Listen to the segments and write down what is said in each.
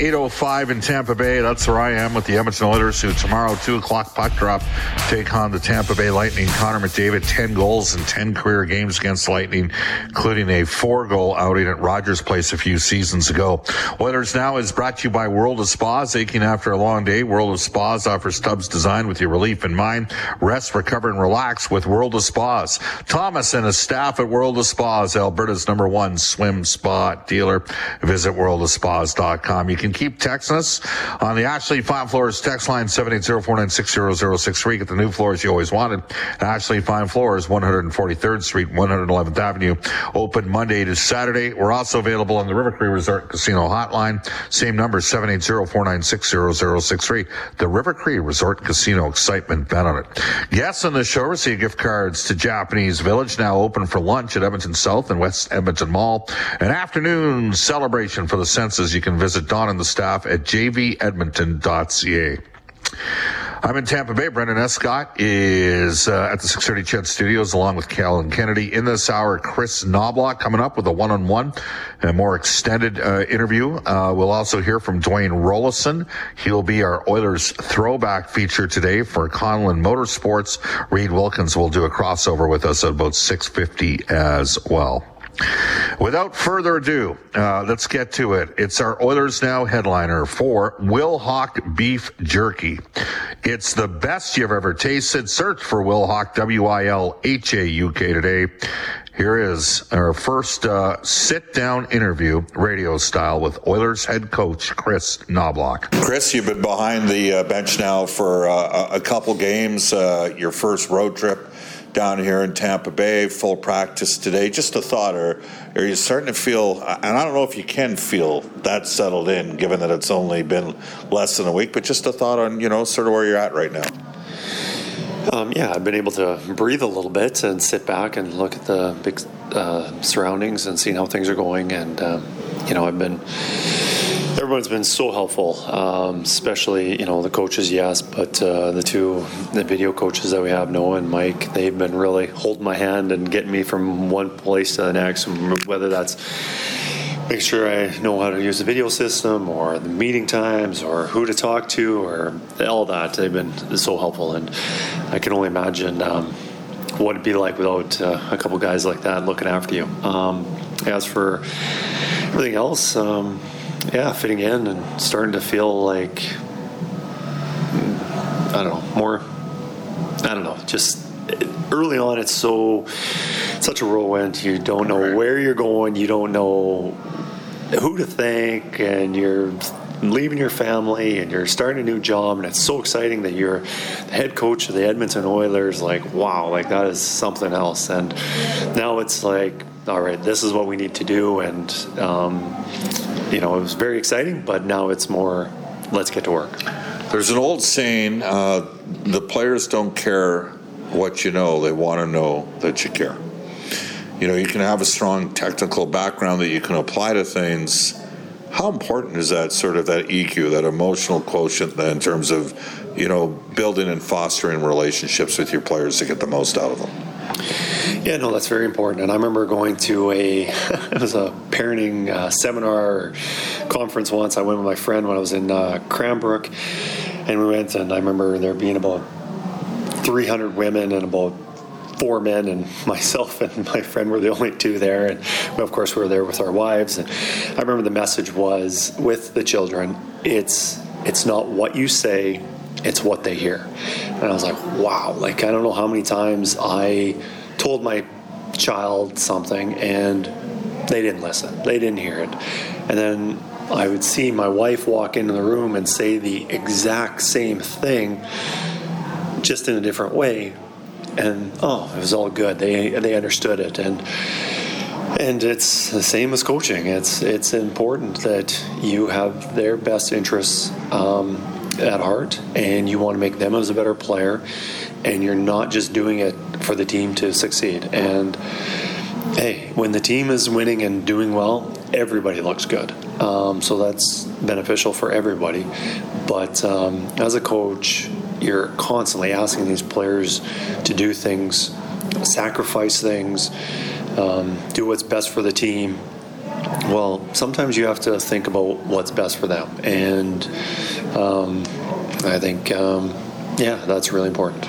805 in Tampa Bay. That's where I am with the Edmonton Oilers, who tomorrow, 2 o'clock puck drop, take on the Tampa Bay Lightning. Connor McDavid, 10 goals in 10 career games against Lightning, including a four goal outing at Rogers Place a few seasons ago. Oilers Now is brought to you by World of Spas. Aching after a long day, World of Spas offers tubs designed with your relief in mind. Rest, recover, and relax with World of Spas. Thomas and his staff at World of Spas, Alberta's number one swim spa dealer. Visit worldofspas.com. You can keep texting us on the Ashley Fine Floors text line 780-496-0063. Get the new floors you always wanted. Ashley Fine Floors, 143rd Street, 111th Avenue. Open Monday to Saturday. We're also available on the River Cree Resort Casino hotline. Same number, 780-496-0063. The River Cree Resort Casino excitement bet on it. Guests on the show receive gift cards to Japanese Village, now open for lunch at Edmonton South and West Edmonton Mall. An afternoon celebration for the senses. You can visit Don and the staff at jvedmonton.ca. I'm in Tampa Bay. Brendan Escott is uh, at the 630 CHED Studios along with Callan Kennedy. In this hour, Kris Knoblauch coming up with a one-on-one, and a more extended uh, interview. Uh, we'll also hear from Dwayne Roloson. He'll be our Oilers throwback feature today for Conlon Motorsports. Reid Wilkins will do a crossover with us at about 650 as well. Without further ado, uh, let's get to it. It's our Oilers Now headliner for Wilhauk Beef Jerky. It's the best you've ever tasted. Search for Wilhauk, W-I-L-H-A-U-K today. Here is our first uh, sit-down interview, radio style, with Oilers head coach Kris Knoblauch. Kris, you've been behind the uh, bench now for uh, a couple games. Uh, your first road trip down here in Tampa Bay, full practice today. Just a thought, or are you starting to feel? And I don't know if you can feel that settled in, given that it's only been less than a week. But just a thought on you know sort of where you're at right now. Um, yeah, I've been able to breathe a little bit and sit back and look at the big uh, surroundings and seeing how things are going. And um, you know, I've been everyone's been so helpful, um, especially you know the coaches, yes, but uh, the two the video coaches that we have, Noah and Mike, they've been really holding my hand and getting me from one place to the next, whether that's make sure I know how to use the video system or the meeting times or who to talk to or all that. They've been so helpful, and I can only imagine um, what it'd be like without uh, a couple guys like that looking after you. Um, as for everything else, um, yeah, fitting in and starting to feel like I don't know more. I don't know, just early on it's so such a whirlwind you don't know right. where you're going you don't know who to thank and you're leaving your family and you're starting a new job and it's so exciting that you're the head coach of the Edmonton Oilers like wow like that is something else and now it's like all right this is what we need to do and um, you know it was very exciting but now it's more let's get to work. There's an old saying uh, the players don't care what you know they want to know that you care. You know you can have a strong technical background that you can apply to things. How important is that sort of that EQ, that emotional quotient, in terms of you know building and fostering relationships with your players to get the most out of them? Yeah, no, that's very important. And I remember going to a it was a parenting uh, seminar conference once. I went with my friend when I was in uh, Cranbrook, and we went. And I remember there being about 300 women and about four men and myself and my friend were the only two there and of course we were there with our wives and i remember the message was with the children it's it's not what you say it's what they hear. And i was like wow like i don't know how many times i told my child something and they didn't listen. They didn't hear it. And then i would see my wife walk into the room and say the exact same thing just in a different way. And oh, it was all good. They they understood it, and and it's the same as coaching. It's it's important that you have their best interests um, at heart, and you want to make them as a better player, and you're not just doing it for the team to succeed. And hey, when the team is winning and doing well, everybody looks good. Um, so that's beneficial for everybody. But um, as a coach, you're constantly asking these players to do things, sacrifice things, um, do what's best for the team. Well, sometimes you have to think about what's best for them, and um, I think, um, yeah, that's really important.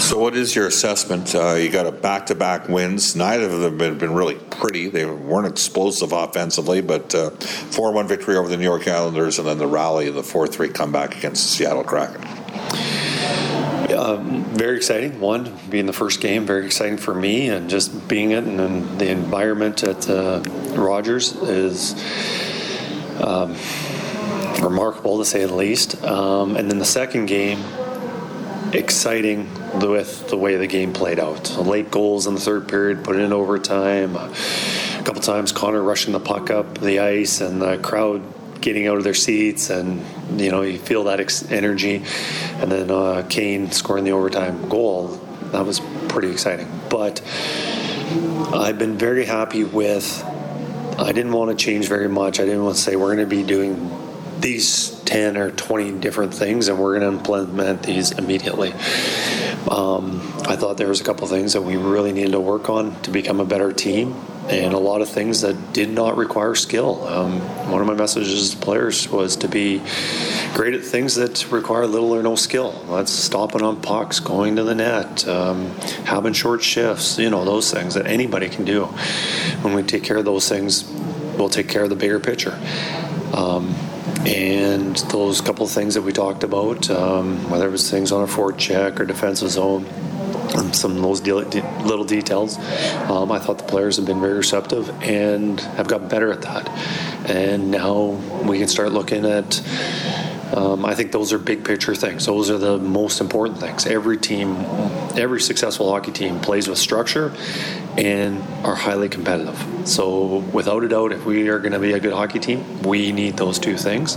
So, what is your assessment? Uh, you got a back-to-back wins. Neither of them have been really pretty. They weren't explosive offensively, but uh, four-one victory over the New York Islanders, and then the rally of the four-three comeback against the Seattle Kraken. Um, very exciting. One being the first game, very exciting for me, and just being it, and, and the environment at uh, Rogers is. Um, remarkable to say the least. Um, and then the second game, exciting with the way the game played out. Late goals in the third period, put it in overtime. A couple times, Connor rushing the puck up the ice, and the crowd getting out of their seats, and you know you feel that ex- energy. And then uh, Kane scoring the overtime goal. That was pretty exciting. But I've been very happy with. I didn't want to change very much. I didn't want to say we're going to be doing these 10 or 20 different things and we're going to implement these immediately. Um, I thought there was a couple things that we really needed to work on to become a better team and a lot of things that did not require skill. Um, one of my messages to players was to be great at things that require little or no skill. That's stopping on pucks, going to the net, um, having short shifts, you know, those things that anybody can do. When we take care of those things, we'll take care of the bigger picture. Um, and those couple things that we talked about, um, whether it was things on a forward check or defensive zone, um, some of those de- little details, um, I thought the players have been very receptive and have gotten better at that. And now we can start looking at. Um, I think those are big picture things. Those are the most important things. Every team, every successful hockey team plays with structure and are highly competitive. So, without a doubt, if we are going to be a good hockey team, we need those two things.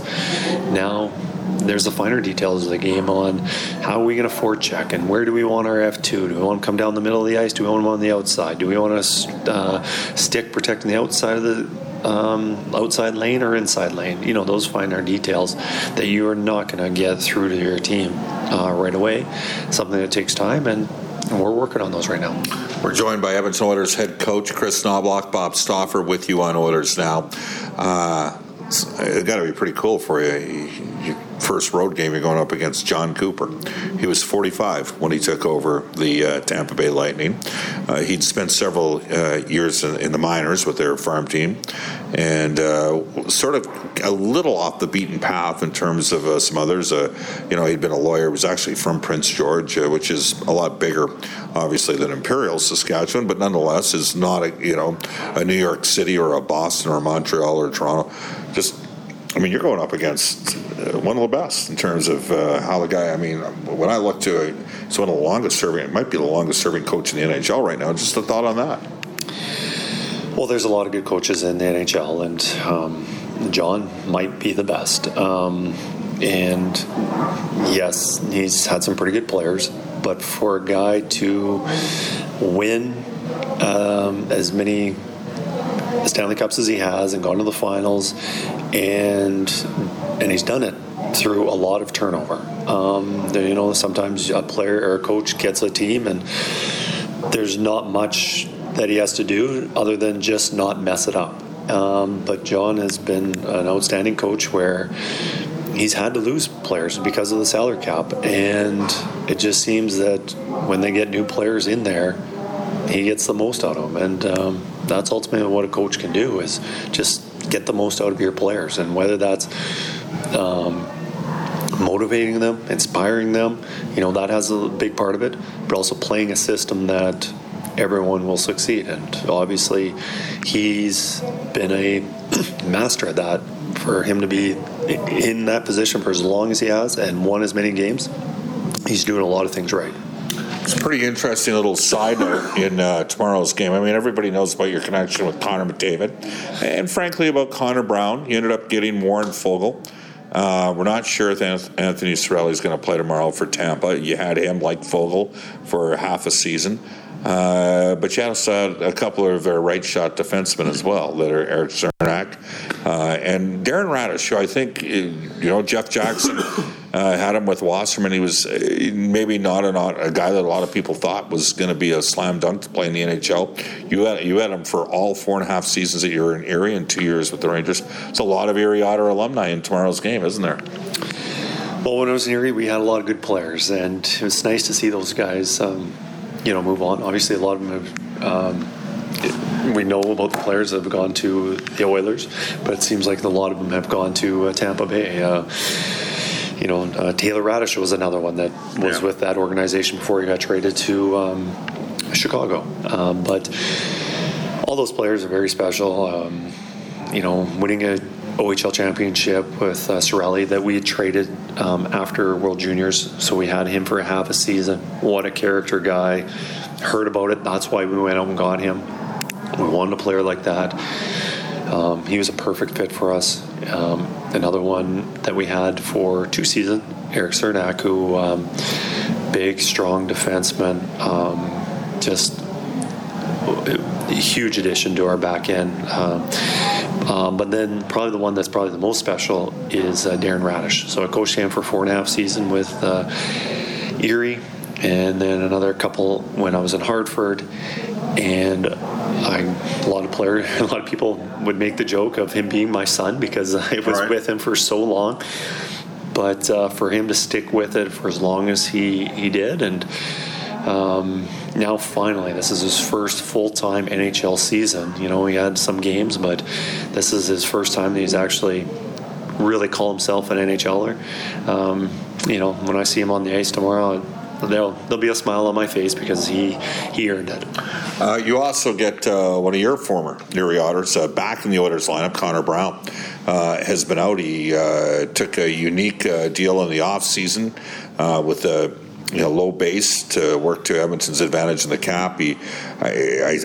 Now, there's the finer details of the game on how are we going to forecheck and where do we want our F2? Do we want to come down the middle of the ice? Do we want them on the outside? Do we want to uh, stick protecting the outside of the um, outside lane or inside lane? You know, those finer details that you are not going to get through to your team uh, right away. Something that takes time and we're working on those right now. We're joined by Edmonton Oilers head coach Kris Knoblauch, Bob Stauffer with you on Oilers now. Uh, it's got to be pretty cool for you. Your first road game, you're going up against Jon Cooper. He was 45 when he took over the uh, Tampa Bay Lightning. Uh, he'd spent several uh, years in, in, the minors with their farm team, and uh, sort of a little off the beaten path in terms of uh, some others. Uh, you know, he'd been a lawyer. Was actually from Prince George, which is a lot bigger, obviously, than Imperial, Saskatchewan, but nonetheless is not a you know a New York City or a Boston or Montreal or Toronto just I mean, you're going up against uh, one of the best in terms of uh, how the guy. I mean, when I look to it, it's one of the longest serving. It might be the longest serving coach in the NHL right now. Just a thought on that. Well, there's a lot of good coaches in the NHL, and um, Jon might be the best. Um, and yes, he's had some pretty good players, but for a guy to win um, as many Stanley Cups as he has and gone to the finals, and and he's done it through a lot of turnover. Um, you know, sometimes a player or a coach gets a team, and there's not much that he has to do other than just not mess it up. Um, but Jon has been an outstanding coach where he's had to lose players because of the salary cap, and it just seems that when they get new players in there, he gets the most out of them, and um, that's ultimately what a coach can do is just get the most out of your players, and whether that's um, motivating them, inspiring them, you know that has a big part of it, but also playing a system that everyone will succeed. And obviously, he's been a master at that. For him to be in that position for as long as he has and won as many games, he's doing a lot of things right. It's a pretty interesting little side note in uh, tomorrow's game. I mean, everybody knows about your connection with Connor McDavid, and frankly about Connor Brown. He ended up getting Warren Foegele. Uh, we're not sure if Anthony Cirelli is going to play tomorrow for Tampa. You had him like Foegele for half a season. Uh, but you also had a couple of their right shot defensemen as well that are Erik Cernak uh, and Darren Raddysh, who I think, uh, you know, Jeff Jackson Uh, had him with Wasserman. He was uh, maybe not a, not a guy that a lot of people thought was going to be a slam dunk to play in the NHL. You had you had him for all four and a half seasons that you were in Erie and two years with the Rangers. It's a lot of Erie Otter alumni in tomorrow's game, isn't there? Well, when I was in Erie, we had a lot of good players, and it's nice to see those guys, um, you know, move on. Obviously, a lot of them have. Um, we know about the players that have gone to the Oilers, but it seems like a lot of them have gone to uh, Tampa Bay. Uh, you know, uh, Taylor Raddysh was another one that was Yeah. with that organization before he got traded to um, Chicago. Um, but all those players are very special. Um, you know, winning a OHL championship with uh, Cirelli that we had traded um, after World Juniors, so we had him for a half a season. What a character guy! Heard about it. That's why we went out and got him. We wanted a player like that. Um, he was a perfect fit for us. Um, another one that we had for two seasons, Erik Cernak, who um, big, strong defenseman, um, just a huge addition to our back end. Um, um, but then probably the one that's probably the most special is uh, Darren Raddysh. So I coached him for four and a half season with uh, Erie, and then another couple when I was in Hartford. And I, a lot of player, a lot of people would make the joke of him being my son because I was Right. with him for so long. But uh, for him to stick with it for as long as he he did, and um, now finally, this is his first full-time NHL season. You know, he had some games, but this is his first time that he's actually really call himself an NHLer. Um, you know, when I see him on the ice tomorrow, there'll there'll be a smile on my face because he he earned it. Uh, you also get uh, one of your former Erie Otters uh, back in the Oilers lineup. Connor Brown uh, has been out. He uh, took a unique uh, deal in the off season with a you know, low base to work to Edmonton's advantage in the cap. He, I,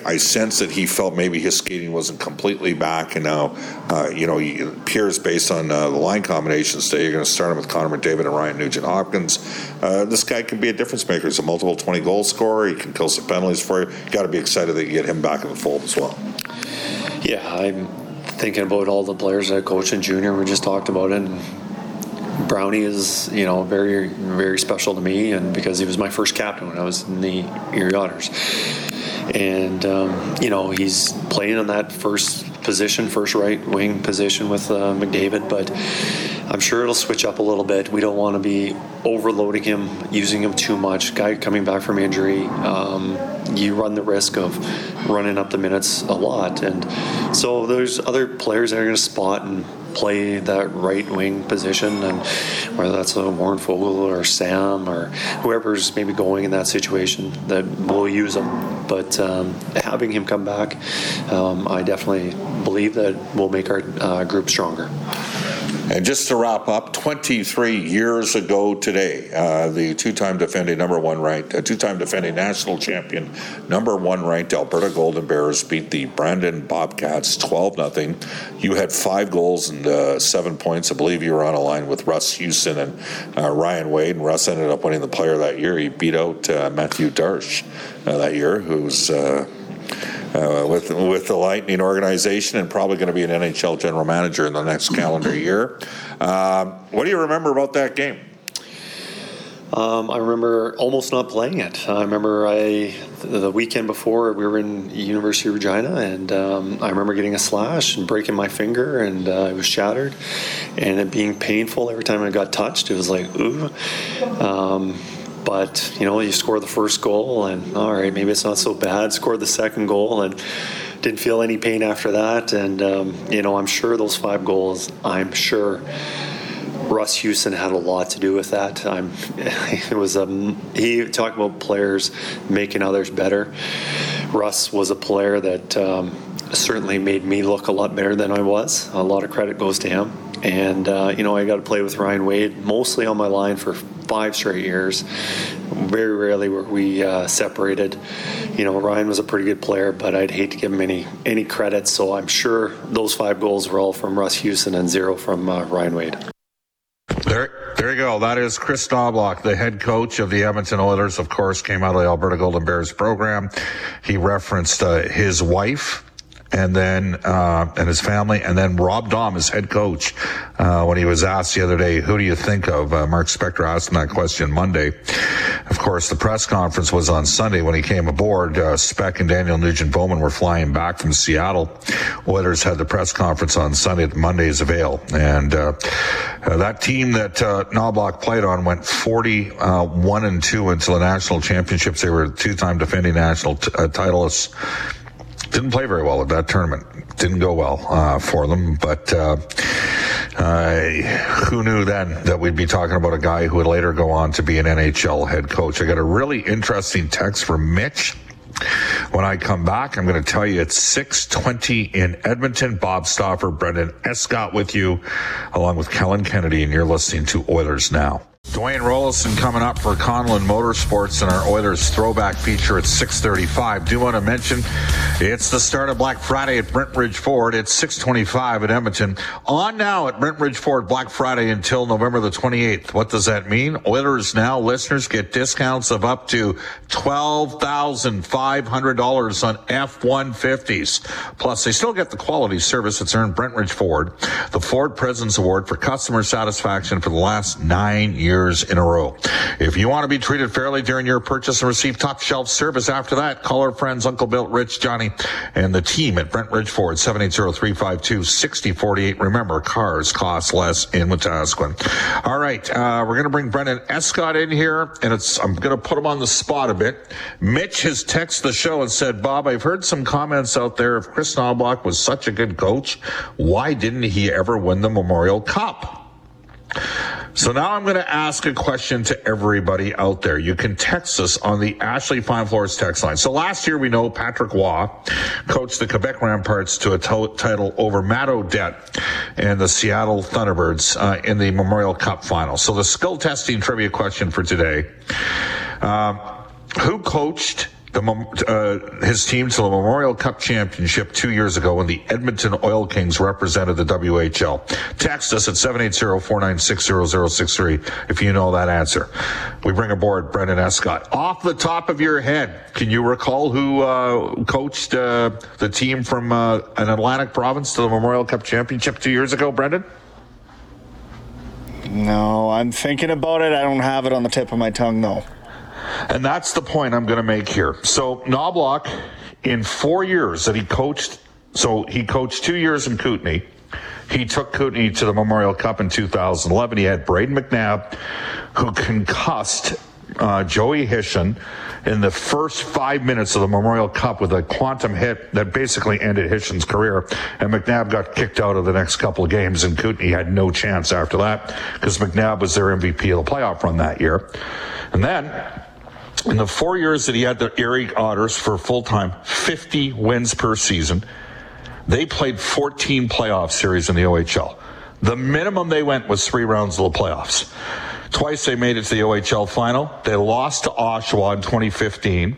I, I sense that he felt maybe his skating wasn't completely back, and now, uh, you know, he appears based on uh, the line combinations today. You're going to start him with Connor McDavid and Ryan Nugent Hopkins. Uh, this guy can be a difference maker. He's a multiple 20 goal scorer. He can kill some penalties for you. Got to be excited that you get him back in the fold as well. Yeah, I'm thinking about all the players that I coached in junior. We just talked about it. And Brownie is, you know, very, very special to me, and because he was my first captain when I was in the Erie Otters. And um, you know, he's playing on that first position, first right wing position with uh, McDavid, but I'm sure it'll switch up a little bit. We don't want to be overloading him, using him too much. Guy coming back from injury, um, you run the risk of running up the minutes a lot, and so there's other players that are going to spot and play that right wing position, and whether that's a Warren Foegele or Sam or whoever's maybe going in that situation, that we'll use him. But um, having him come back, um, I definitely believe that will make our uh, group stronger. And just to wrap up, 23 years ago today, uh, the two-time defending number one ranked, uh, two-time defending national champion, number one ranked Alberta Golden Bears beat the Brandon Bobcats 12-0. You had five goals and uh, seven points. I believe you were on a line with Russ Houston and uh, Ryan Wade, and Russ ended up winning the player that year. He beat out uh, Mathieu Darche uh, that year, who's. Uh, with with the Lightning organization and probably going to be an NHL general manager in the next calendar year. Um, what do you remember about that game? Um, I remember almost not playing it. I remember I the weekend before we were in University of Regina, and um, I remember getting a slash and breaking my finger, and uh, it was shattered, and it being painful every time I got touched. It was like ooh. Um, but you know, you score the first goal, and all right, maybe it's not so bad. Scored the second goal, and didn't feel any pain after that. And um, you know, I'm sure those five goals. I'm sure Russ Houston had a lot to do with that. I'm, it was a he talked about players making others better. Russ was a player that um, certainly made me look a lot better than I was. A lot of credit goes to him. And uh, you know, I got to play with Ryan Wade mostly on my line for five straight years. Very rarely were we uh, separated. You know, Ryan was a pretty good player, but I'd hate to give him any any credit. So I'm sure those five goals were all from Russ Houston and zero from uh, Ryan Wade. There, there you go. That is Kris Knoblauch, the head coach of the Edmonton Oilers. Of course, came out of the Alberta Golden Bears program. He referenced uh, his wife and then uh, and his family, and then Rob Daum, his head coach, uh, when he was asked the other day, "Who do you think of?" Uh, Mark Spector asked him that question Monday. Of course, the press conference was on Sunday when he came aboard. Uh, Speck and Daniel Nugent Bowman were flying back from Seattle. Oilers had the press conference on Sunday at Monday's Avail, and uh, uh, that team that uh, Knoblauch played on went 41 and two into the national championships. They were two-time defending national t- titleists didn't play very well at that tournament. Didn't go well uh, for them, but uh, who knew then that we'd be talking about a guy who would later go on to be an NHL head coach? I got a really interesting text from Mitch. When I come back, I'm going to tell you it's 620 in Edmonton. Bob Stauffer, Brendan Escott with you, along with Kellen Kennedy, and you're listening to Oilers Now. Dwayne Roloson coming up for Conlon Motorsports and our Oilers throwback feature at 635. Do want to mention it's the start of Black Friday at Brentridge Ford. It's 625 at Edmonton. On now at Brentridge Ford Black Friday until November the 28th. What does that mean? Oilers Now listeners get discounts of up to $12,500 on F-150s. Plus, they still get the quality service that's earned Brentridge Ford the Ford President's Award for customer satisfaction for the last nine years years in a row. If you want to be treated fairly during your purchase and receive top shelf service after that, call our friends Uncle Bill, Rich, Johnny, and the team at Brentridge Ford, 780-352-6048. Remember, cars cost less in Wetaskiwin. All right, uh, we're going to bring Brendan Escott in here, and it's I'm going to put him on the spot a bit. Mitch has texted the show and said, Bob, I've heard some comments out there. If Kris Knoblauch was such a good coach, why didn't he ever win the Memorial Cup? So now I'm going to ask a question to everybody out there. You can text us on the Ashley Fine Floors text line. So last year we know Patrick Roy coached the Quebec Remparts to a title over Matt O'Dette and the Seattle Thunderbirds uh, in the Memorial Cup final. So the skill testing trivia question for today. Uh, who coached the, uh, his team to the Memorial Cup championship two years ago when the Edmonton Oil Kings represented the WHL. Text us at 780-496-0063 if you know that answer. We bring aboard Brendan Escott. Off the top of your head, can you recall who uh, coached uh, the team from uh, an Atlantic province to the Memorial Cup championship two years ago, Brendan? No, I'm thinking about it. I don't have it on the tip of my tongue, though. And that's the point I'm going to make here. So Knoblauch, in four years that he coached, so he coached two years in Kootenay. He took Kootenay to the Memorial Cup in 2011. He had Brayden McNabb, who concussed uh, Joey Hishon in the first five minutes of the Memorial Cup with a quantum hit that basically ended Hishon's career. And McNabb got kicked out of the next couple of games, and Kootenay had no chance after that because McNabb was their MVP of the playoff run that year. And then in the four years that he had the Erie Otters for full time, 50 wins per season. They played 14 playoff series in the OHL. The minimum they went was three rounds of the playoffs. Twice they made it to the OHL final. They lost to Oshawa in 2015.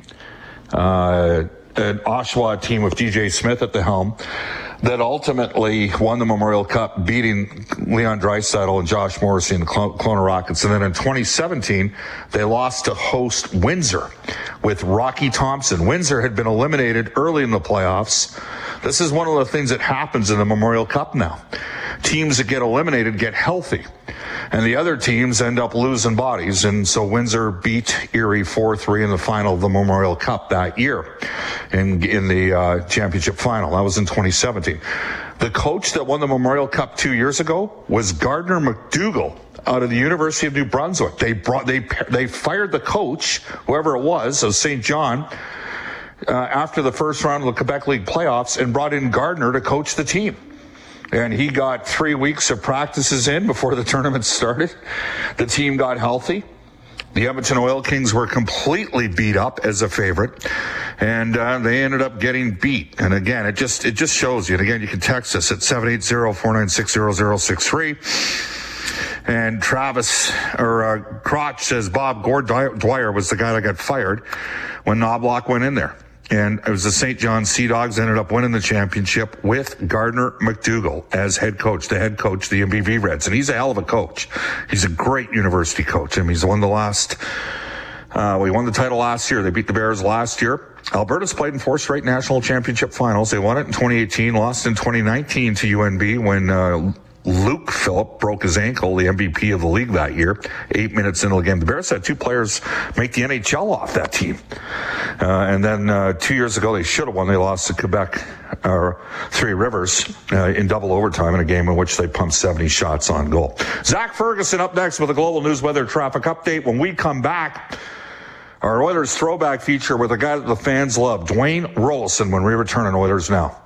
Uh, an Oshawa team with DJ Smith at the helm that ultimately won the Memorial Cup, beating Leon Draisaitl and Josh Morrissey and the Kelowna Rockets. And then in 2017, they lost to host Windsor with Rocky Thompson. Windsor had been eliminated early in the playoffs. This is one of the things that happens in the Memorial Cup now. Teams that get eliminated get healthy and the other teams end up losing bodies. And so Windsor beat Erie 4-3 in the final of the Memorial Cup that year in, in the uh, championship final. That was in 2017. The coach that won the Memorial Cup two years ago was Gardiner MacDougall out of the University of New Brunswick. They brought, they, they fired the coach, whoever it was, of St. John, uh, after the first round of the Quebec League playoffs and brought in Gardiner to coach the team and he got three weeks of practices in before the tournament started. The team got healthy. The Edmonton Oil Kings were completely beat up as a favorite, and uh, they ended up getting beat. And again, it just it just shows you. And again, you can text us at 780-496-0063. And Travis or uh, Crotch says Bob Gord Dwyer was the guy that got fired when Knoblauch went in there and it was the St. John Sea Dogs ended up winning the championship with Gardiner MacDougall as head coach, the head coach, the MVV Reds, and he's a hell of a coach. He's a great university coach. I mean, he's won the last Uh, we won the title last year. They beat the Bears last year. Alberta's played in four straight national championship finals. They won it in 2018, lost in 2019 to UNB when uh, Luke Philp broke his ankle, the MVP of the league that year, eight minutes into the game. The Bears had two players make the NHL off that team. Uh, and then uh, two years ago, they should have won. They lost to Quebec or Three Rivers uh, in double overtime in a game in which they pumped 70 shots on goal. Zach Ferguson up next with a global news weather traffic update. When we come back, our Oilers throwback feature with a guy that the fans love, Dwayne Roloson, when we return on Oilers Now.